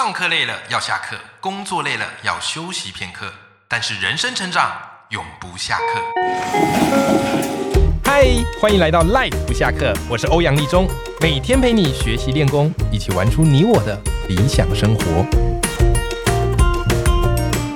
上课累了要下课，工作累了要休息片刻，但是人生成长永不下课。嗨，欢迎来到 Life 不下课，我是欧阳立中，每天陪你学习练功，一起玩出你我的理想生活。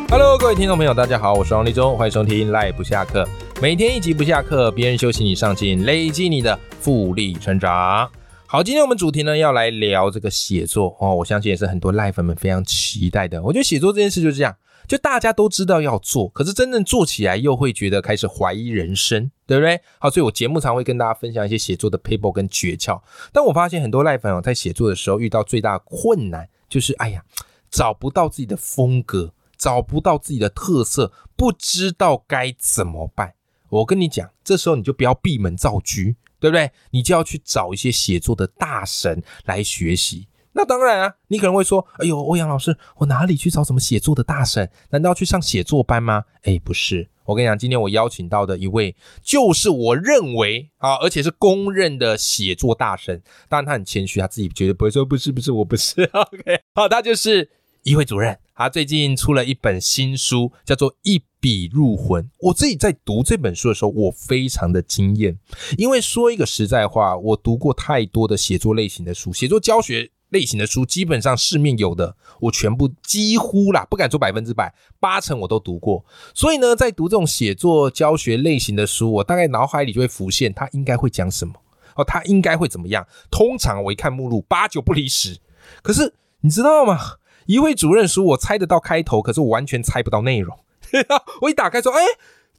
Hello，各位听众朋友，大家好，我是王立中，欢迎收听 Life 不下课，每天一集不下课，别人休息你上进，累积你的复利成长。好，今天我们主题呢要来聊这个写作哦，我相信也是很多赖粉们非常期待的。我觉得写作这件事就是这样，就大家都知道要做，可是真正做起来又会觉得开始怀疑人生，对不对？好，所以我节目常会跟大家分享一些写作的 paper 跟诀窍。但我发现很多赖粉哦，在写作的时候遇到最大的困难就是，哎呀，找不到自己的风格，找不到自己的特色，不知道该怎么办。我跟你讲，这时候你就不要闭门造车。对不对？你就要去找一些写作的大神来学习。那当然啊，你可能会说：“哎呦，欧阳老师，我哪里去找什么写作的大神？难道去上写作班吗？”哎，不是。我跟你讲，今天我邀请到的一位，就是我认为啊，而且是公认的写作大神。当然，他很谦虚，他自己绝对不会说：“不是，不是，我不是。”OK，好，他就是一位主任。他最近出了一本新书，叫做《一笔入魂》。我自己在读这本书的时候，我非常的惊艳，因为说一个实在话，我读过太多的写作类型的书，写作教学类型的书，基本上市面有的，我全部几乎啦，不敢说百分之百，八成我都读过。所以呢，在读这种写作教学类型的书，我大概脑海里就会浮现他应该会讲什么哦，他应该会怎么样。通常我一看目录，八九不离十。可是你知道吗？一位主任书，我猜得到开头，可是我完全猜不到内容。我一打开说：“哎，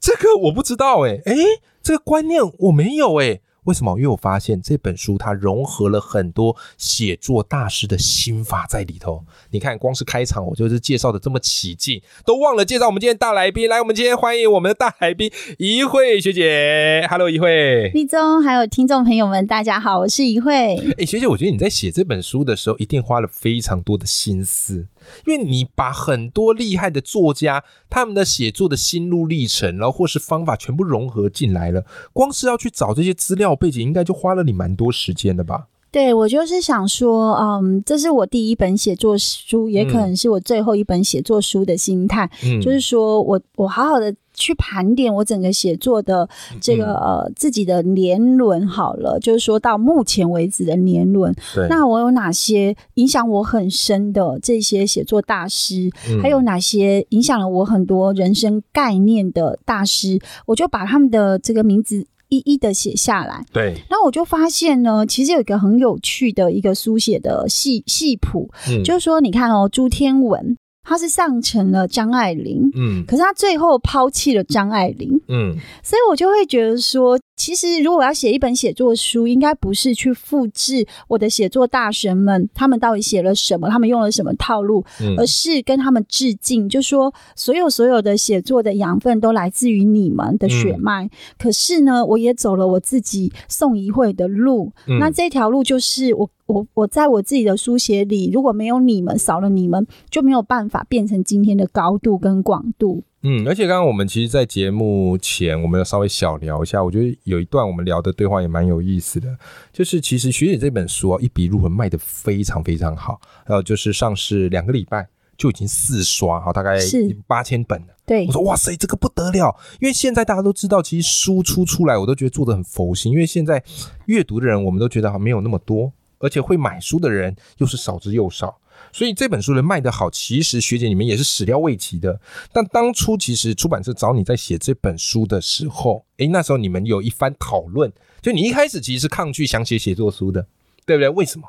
这个我不知道，哎哎，这个观念我没有，哎。”为什么？因为我发现这本书它融合了很多写作大师的心法在里头。你看，光是开场我就是介绍的这么起劲，都忘了介绍我们今天大来宾。来，我们今天欢迎我们的大来宾一慧学姐。Hello，怡慧。立中，还有听众朋友们，大家好，我是一慧。哎，学姐，我觉得你在写这本书的时候，一定花了非常多的心思。因为你把很多厉害的作家他们的写作的心路历程，然后或是方法全部融合进来了，光是要去找这些资料背景，应该就花了你蛮多时间的吧？对，我就是想说，嗯，这是我第一本写作书，也可能是我最后一本写作书的心态，嗯。就是说我我好好的去盘点我整个写作的这个呃自己的年轮，好了，就是说到目前为止的年轮，那我有哪些影响我很深的这些写作大师，还有哪些影响了我很多人生概念的大师，我就把他们的这个名字。一一的写下来，对，然后我就发现呢，其实有一个很有趣的一个书写的系系谱，就是说，你看哦，朱天文。他是上成了张爱玲，嗯，可是他最后抛弃了张爱玲，嗯，所以我就会觉得说，其实如果要写一本写作书，应该不是去复制我的写作大神们他们到底写了什么，他们用了什么套路，而是跟他们致敬，就说所有所有的写作的养分都来自于你们的血脉。可是呢，我也走了我自己宋怡慧的路，那这条路就是我。我我在我自己的书写里，如果没有你们，少了你们，就没有办法变成今天的高度跟广度。嗯，而且刚刚我们其实，在节目前，我们要稍微小聊一下，我觉得有一段我们聊的对话也蛮有意思的，就是其实学姐这本书啊，一笔入魂卖的非常非常好，还有就是上市两个礼拜就已经四刷，好，大概八千本了。对，我说哇塞，这个不得了，因为现在大家都知道，其实输出出来，我都觉得做的很佛心，因为现在阅读的人，我们都觉得好没有那么多。而且会买书的人又是少之又少，所以这本书能卖得好，其实学姐你们也是始料未及的。但当初其实出版社找你在写这本书的时候，诶，那时候你们有一番讨论，就你一开始其实是抗拒想写写作书的，对不对？为什么？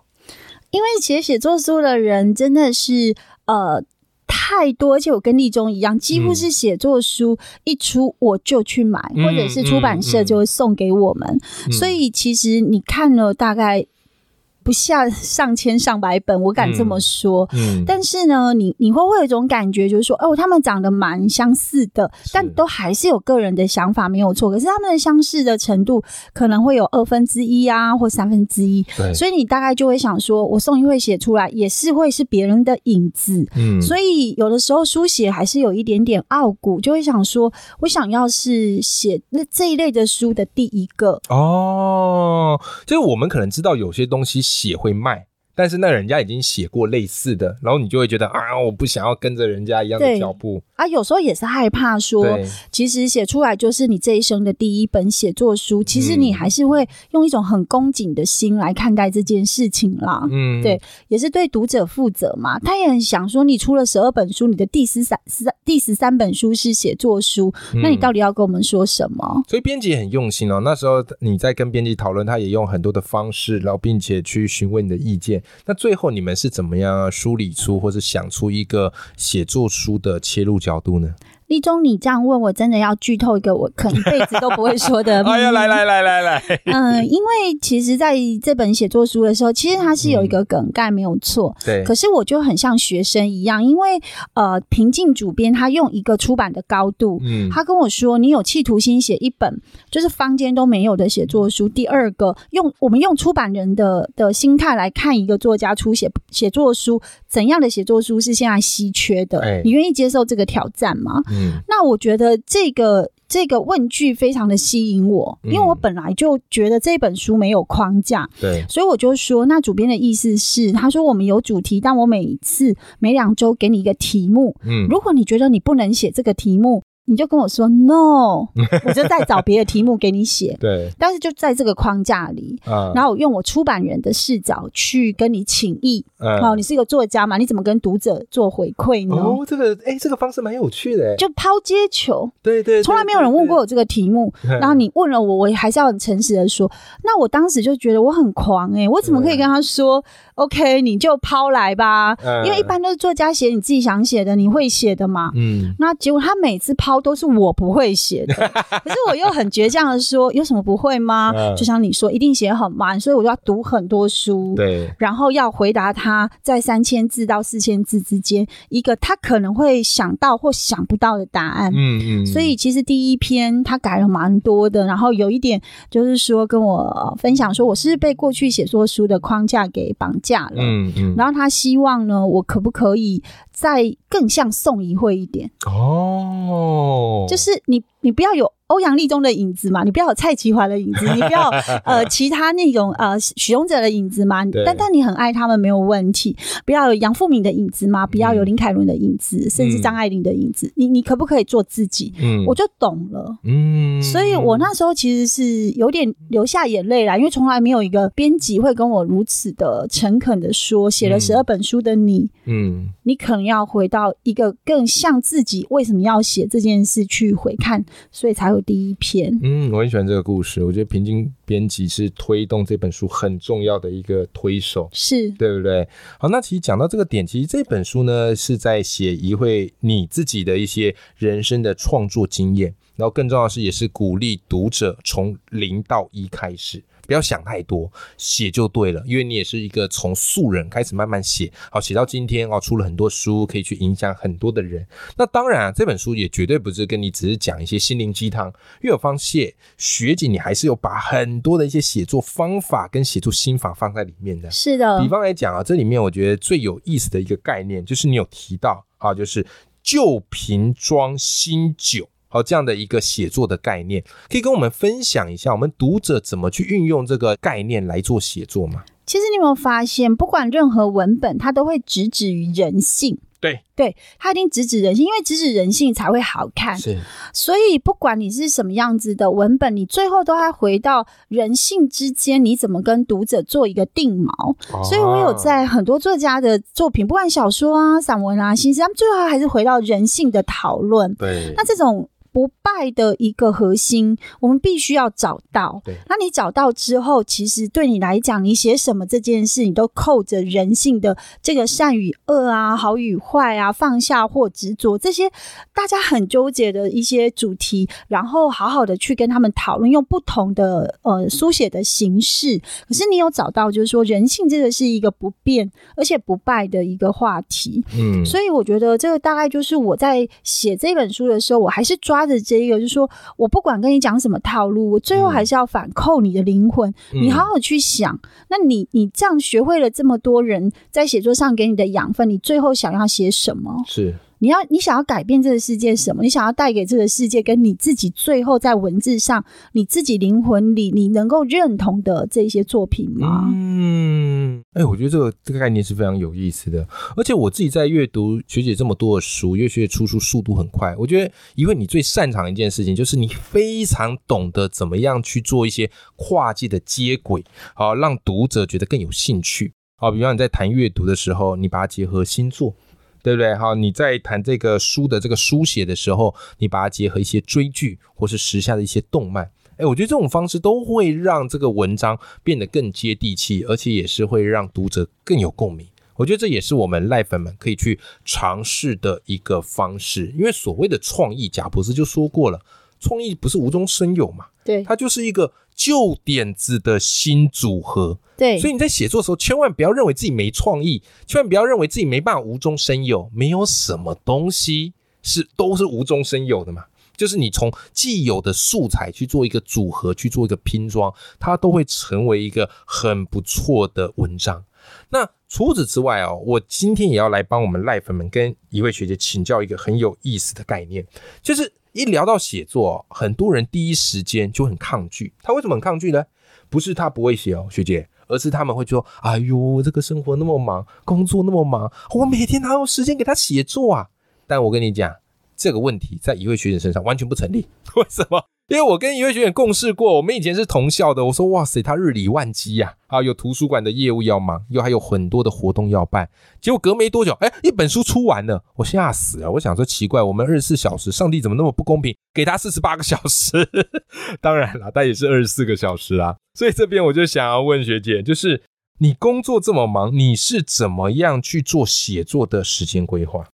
因为写写作书的人真的是呃太多，而且我跟立中一样，几乎是写作书一出我就去买，或者是出版社就会送给我们，所以其实你看了大概。不下上千上百本，我敢这么说。嗯，但是呢，你你会会有一种感觉，就是说，哦，他们长得蛮相似的，但都还是有个人的想法，没有错。可是他们的相似的程度可能会有二分之一啊，或三分之一。对，所以你大概就会想说，我宋一会写出来也是会是别人的影子。嗯，所以有的时候书写还是有一点点傲骨，就会想说，我想要是写那这一类的书的第一个。哦，就是我们可能知道有些东西。写会卖，但是那人家已经写过类似的，然后你就会觉得啊，我不想要跟着人家一样的脚步。啊，有时候也是害怕说，其实写出来就是你这一生的第一本写作书，其实你嗯还是会用一种很恭谨的心来看待这件事情啦。嗯，对也是对读者负责嘛，他也很想说，你出了十二本书，你的第十三、十第十三本书是写作书，那你嗯到底要跟我们说什么？所以编辑很用心哦。那时候你在跟编辑讨论，他也用很多的方式，然后并且去询问你的意见。那最后你们是怎么样梳理出或者想出一个写作书的切入角度呢？立中，你这样问我，真的要剧透一个我可能一辈子都不会说的。哎呀，来来来来来，嗯，因为其实在这本写作书的时候，其实它是有一个梗概，没有错。对，可是我就很像学生一样，因为呃，平静主编他用一个出版的高度，嗯，他跟我说：“你有企图心写一本就是坊间都没有的写作书。”第二个，用我们用出版人的的心态来看一个作家出写写作书，怎样的写作书是现在稀缺的？哎。你愿意接受这个挑战吗？嗯。那我觉得这个这个问句非常的吸引我，因为我嗯本来就觉得这本书没有框架，对，所以我就说，那主编的意思是，他说我们有主题，但我每次每两周给你一个题目，嗯，如果你觉得你不能写这个题目，你就跟我说 no，我就再找别的题目给你写。对但是就在这个框架里，啊，然后我用我出版人的视角去跟你请益。嗯哦，你是一个作家嘛？你怎么跟读者做回馈呢？哦，这个哎，这个方式蛮有趣的，就抛接球，对对，对从来没有人问过。我这个题目，然后你问了我，我还是要很诚实的说。那我当时就觉得我很狂诶、我怎么可以跟他说 OK，你就抛来吧？嗯因为一般都是作家写你自己想写的，你会写的嘛。嗯，那结果他每次抛都是我不会写的，可是我又很倔强的说，有什么不会吗？嗯就像你说，一定写很慢，所以我就要读很多书。对，然后要回答他在三千字到四千字之间一个他可能会想到或想不到的答案。嗯嗯，所以其实第一篇他改了蛮多的，然后有一点就是说跟我呃分享说，我是被过去写作书的框架给绑架了。嗯嗯，然后他希望呢，我可不可以再更像宋怡慧一点？哦，就是你，你不要有欧阳立中的影子嘛，你不要有蔡奇华的影子，你不要呃其他那种呃许荣哲的影子嘛。但但你很爱他们没有问题，不要有杨富敏的影子嘛，不要有林凯伦的影子，甚至张爱玲的影子。你你可不可以做自己？嗯，我就懂了。嗯，所以我那时候其实是有点流下眼泪啦，因为从来没有一个编辑会跟我如此的诚恳的说，写了嗯十二本书的你，嗯你可能要回到一个更像自己为什么要写这件事去回看，所以才有第一篇。嗯，我很喜欢这个故事。我觉得平均编辑是推动这本书很重要的一个推手。是对不对？好，那其实讲到这个点，其实这本书呢是在写一会你自己的一些人生的创作经验，然后更重要的是，也是鼓励读者从零到一开始，不要想太多，写就对了。因为你也是一个从素人开始慢慢写，好写到今天哦，出了很多书，可以去影响很多的人。那当然、啊，这本书也绝对不是跟你只是讲一些心灵鸡汤，因为我发现学姐你还是有把很多的一些写作方法跟写作心法放在里面的。是的比，方来讲啊，这里面我觉得最有意思的一个概念，就是你有提到啊，就是旧瓶装新酒。好，这样的一个写作的概念，可以跟我们分享一下，我们读者怎么去运用这个概念来做写作吗？其实你有没有发现，不管任何文本，它都会直指于人性。对，对，它一定直指人性，因为直指人性才会好看。是，所以不管你是什么样子的文本，你最后都要回到人性之间，你怎么跟读者做一个定锚？所以我有在很多作家的作品，不管小说啊、散文啊、新诗，他们最后还是回到人性的讨论。对，那这种不败的一个核心，我们必须要找到对。那你找到之后，其实对你来讲，你写什么这件事，你都扣着人性的这个善与恶啊、好与坏啊、放下或执着这些大家很纠结的一些主题，然后好好的去跟他们讨论，用不同的呃书写的形式。可是你有找到，就是说人性这个是一个不变而且不败的一个话题。嗯，所以我觉得这个大概就是我在写这本书的时候，我还是抓着这一个，就是说我不管跟你讲什么套路，我最后还是要反扣你的灵魂。嗯你好好去想，那你你这样学会了这么多人在写作上给你的养分，你最后想要写什么？是你要你想要改变这个世界什么？你想要带给这个世界跟你自己最后在文字上你自己灵魂里你能够认同的这些作品吗？嗯，哎，我觉得这个这个概念是非常有意思的。而且我自己在阅读学姐这么多的书，因为学姐出书速度很快，我觉得因为你最擅长一件事情就是你非常懂得怎么样去做一些跨界的接轨，好让读者觉得更有兴趣。好，比方你在谈阅读的时候，你把它结合星座。对不对？好，你在谈这个书的这个书写的时候，你把它结合一些追剧或是时下的一些动漫，哎，我觉得这种方式都会让这个文章变得更接地气，而且也是会让读者更有共鸣。我觉得这也是我们赖粉们可以去尝试的一个方式，因为所谓的创意，贾博士就说过了，创意不是无中生有嘛，对，它就是一个旧点子的新组合。对，所以你在写作的时候，千万不要认为自己没创意，千万不要认为自己没办法无中生有。没有什么东西是都是无中生有的嘛，就是你从既有的素材去做一个组合，去做一个拼装，它都会成为一个很不错的文章。那除此之外哦，我今天也要来帮我们赖粉们跟一位学姐请教一个很有意思的概念，就是一聊到写作，很多人第一时间就很抗拒。他为什么很抗拒呢？不是他不会写哦，学姐。而是他们会说：“哎呦，这个生活那么忙，工作那么忙，我每天哪有时间给他写作啊？”但我跟你讲，这个问题在一位学姐身上完全不成立。为什么？因为我跟一位学员共事过，我们以前是同校的。我说：“哇塞，他日理万机呀！啊，有图书馆的业务要忙，又还有很多的活动要办。结果隔没多久，哎，一本书出完了，我吓死了。我想说，奇怪，我们二十四小时，上帝怎么那么不公平，给他四十八个小时？当然了，他也是二十四个小时啊。所以这边我就想要问学姐，就是你工作这么忙，你是怎么样去做写作的时间规划？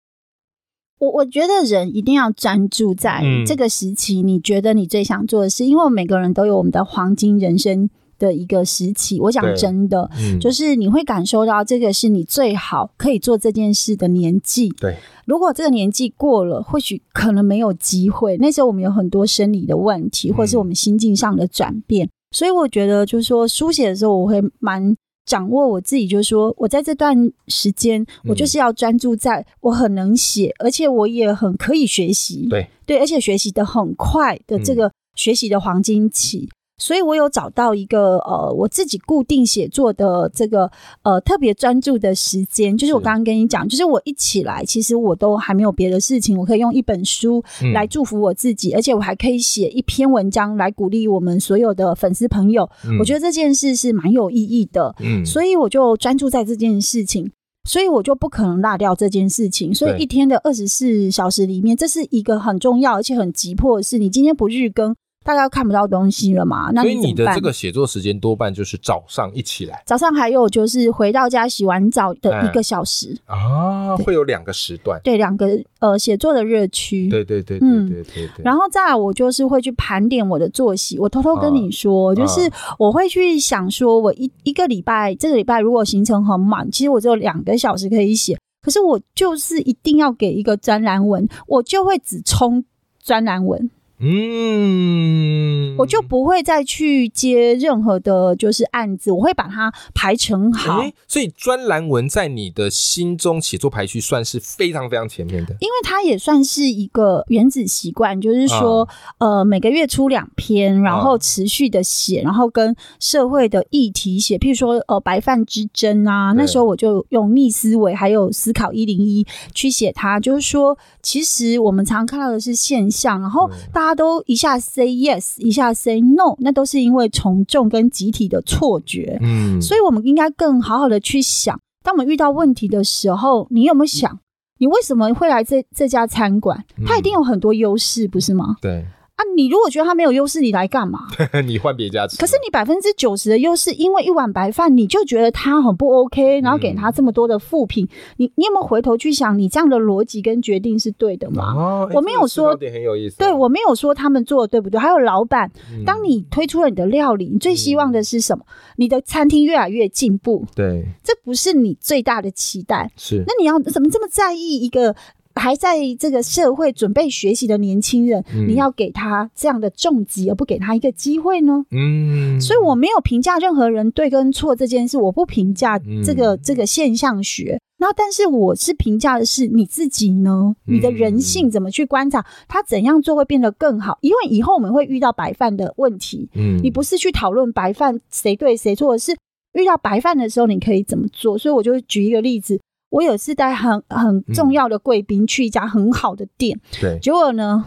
我我觉得人一定要专注在这个时期，你觉得你最想做的事，因为我们每个人都有我们的黄金人生的一个时期。我讲真的，就是你会感受到这个是你最好可以做这件事的年纪。对，如果这个年纪过了，或许可能没有机会。那时候我们有很多生理的问题，或者是我们心境上的转变。所以我觉得，就是说书写的时候，我会蛮掌握我自己，就是说我在这段时间，我就是要专注在我很能写，而且我也很可以学习，对。对，而且学习的很快的这个学习的黄金期。所以我有找到一个呃，我自己固定写作的这个呃特别专注的时间，就是我刚刚跟你讲，就是我一起来，其实我都还没有别的事情，我可以用一本书来祝福我自己，而且我还可以写一篇文章来鼓励我们所有的粉丝朋友。我觉得这件事是蛮有意义的，嗯，所以我就专注在这件事情，所以我就不可能落掉这件事情。所以一天的二十四小时里面，这是一个很重要而且很急迫的事。你今天不日更。大家看不到东西了嘛？那所以你的这个写作时间多半就是早上一起来，早上还有就是回到家洗完澡的一个小时啊，会有两个时段，对，两个呃写作的热区，对对对，嗯对对对。然后再来，我就是会去盘点我的作息。我偷偷跟你说，就是我会去想说，我一一个礼拜，这个礼拜如果行程很满，其实我只有两个小时可以写，可是我就是一定要给一个专栏文，我就会只冲专栏文。嗯，我就不会再去接任何的，就是案子，我会把它排成好。所以专栏文在你的心中写作排序算是非常非常前面的，因为它也算是一个原子习惯，就是说，呃，每个月出两篇，然后持续的写，然后跟社会的议题写，譬如说，呃，白饭之争啊，那时候我就用逆思维还有思考一零一去写它，就是说，其实我们常看到的是现象，然后大家。他都一下 say yes，一下 say no，那都是因为从众跟集体的错觉。嗯，所以我们应该更好好的去想，当我们遇到问题的时候，你有没有想，你为什么会来这这家餐馆？它一定有很多优势，不是吗？对。啊，你如果觉得他没有优势，你来干嘛？你换别家吃。可是你百分之九十的优势，因为一碗白饭，你就觉得他很不 OK，然后给他这么多的负评。你你有没有回头去想，你这样的逻辑跟决定是对的吗？哦，我没有说点很有意思。对我没有说他们做的对不对？还有老板，当你推出了你的料理，你最希望的是什么？你的餐厅越来越进步。对，这不是你最大的期待。是，那你要怎么这么在意一个？还在这个社会准备学习的年轻人，嗯你要给他这样的重击，而不给他一个机会呢？嗯，所以我没有评价任何人对跟错这件事，我不评价嗯这个、这个现象学。那但是我是评价的是你自己呢，嗯你的人性怎么去观察，他怎样做会变得更好？因为以后我们会遇到白饭的问题，嗯你不是去讨论白饭谁对谁错，而是遇到白饭的时候你可以怎么做。所以我就举一个例子，我有次带很很重要的贵宾去一家很好的店，对，结果呢，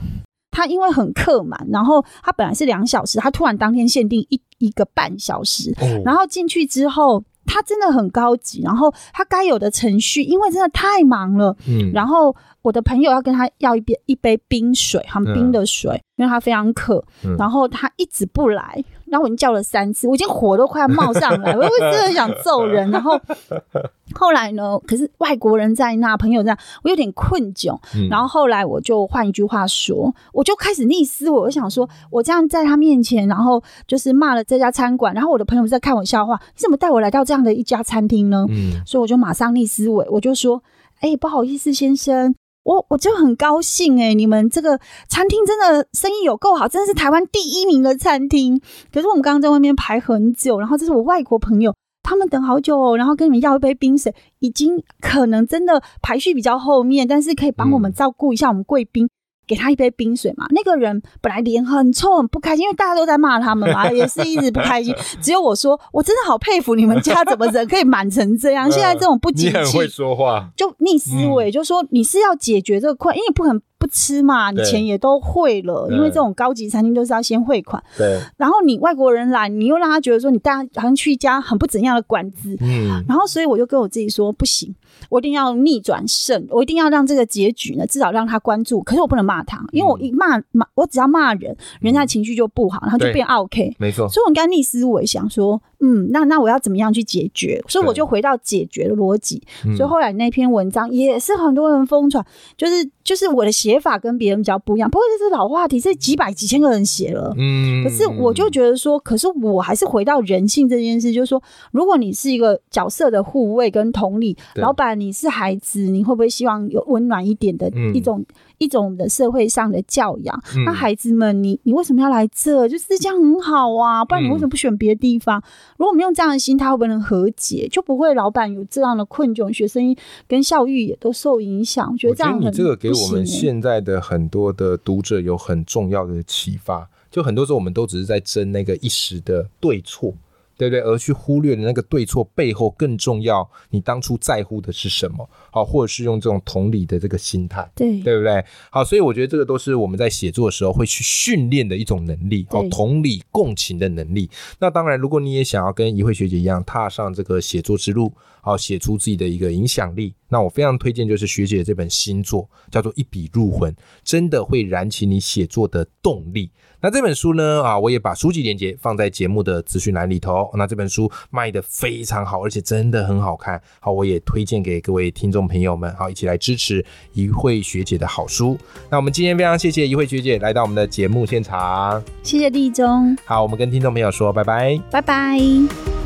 他因为很客满，然后他本来是两小时，他突然当天限定一一个半小时，哦。然后进去之后。他真的很高级，然后他该有的程序，因为真的太忙了，嗯。然后我的朋友要跟他要一杯一杯冰水，很冰的水，因为他非常渴，嗯。然后他一直不来，然后我已经叫了三次，我已经火都快要冒上来，我真的很想揍人。然后 后来呢，可是外国人在那，朋友在那，我有点困窘。嗯然后后来我就换一句话说，我就开始逆思维，我想说，我这样在他面前，然后就是骂了这家餐馆，然后我的朋友在看我笑话，你怎么带我来到这样的一家餐厅呢？嗯所以我就马上逆思维，我就说：“哎、不好意思，先生，我我就很高兴哎、你们这个餐厅真的生意有够好，真的是台湾第一名的餐厅。可是我们刚刚在外面排很久，然后这是我外国朋友。”他们等好久哦，然后跟你们要一杯冰水，已经可能真的排序比较后面，但是可以帮我们嗯照顾一下我们贵宾，给他一杯冰水嘛。那个人本来脸很臭，很不开心，因为大家都在骂他们嘛，也是一直不开心。只有我说，我真的好佩服你们家怎么人可以满成这样。现在这种不景气你很会，说话，就逆思维，就说你是要解决这个困，因为你不可能不吃嘛，你钱也都汇了，因为这种高级餐厅都是要先汇款。对，然后你外国人来，你又让他觉得说你带他好像去一家很不怎样的馆子，嗯。然后所以我就跟我自己说，不行，我一定要逆转胜，我一定要让这个结局呢，至少让他关注。可是我不能骂他，因为我一骂骂，我只要骂人，人家的情绪就不好，然后就变 OK。没错，所以我应该逆思维想说，嗯，那那我要怎么样去解决？所以我就回到解决的逻辑。嗯所以后来那篇文章也是很多人疯传，就是就是我的写法跟别人比较不一样。不过这是老话题，这几百几千个人写了。嗯可是我就觉得说，可是我还是回到人性这件事，就是说，如果你是一个角色的护卫跟同理，老板你是孩子，你会不会希望有温暖一点的嗯一种、一种的社会上的教养？嗯那孩子们，你你为什么要来这？就是这样很好啊，不然你为什么不选别的地方？如果我们用这样的心态，会不会能和解？就不会老板有这样的困窘，学生跟教育也都受影响。我觉得这样很你这个给我们现在的很多的读者有很重要的启发。就很多时候我们都只是在争那个一时的对错，对不对？而去忽略了那个对错背后更重要，你当初在乎的是什么？好，或者是用这种同理的这个心态。对对不对？好，所以我觉得这个都是我们在写作的时候会去训练的一种能力，哦，同理共情的能力。那当然，如果你也想要跟怡慧学姐一样踏上这个写作之路，好，写出自己的一个影响力，那我非常推荐就是学姐这本新作，叫做《一笔入魂》，真的会燃起你写作的动力。那这本书呢，啊，我也把书籍链接放在节目的资讯栏里头。那这本书卖的非常好，而且真的很好看。好，我也推荐给各位听众朋友们，好，一起来支持一慧学姐的好书。那我们今天非常谢谢一慧学姐来到我们的节目现场。谢谢立中，好，我们跟听众朋友说拜拜。拜拜。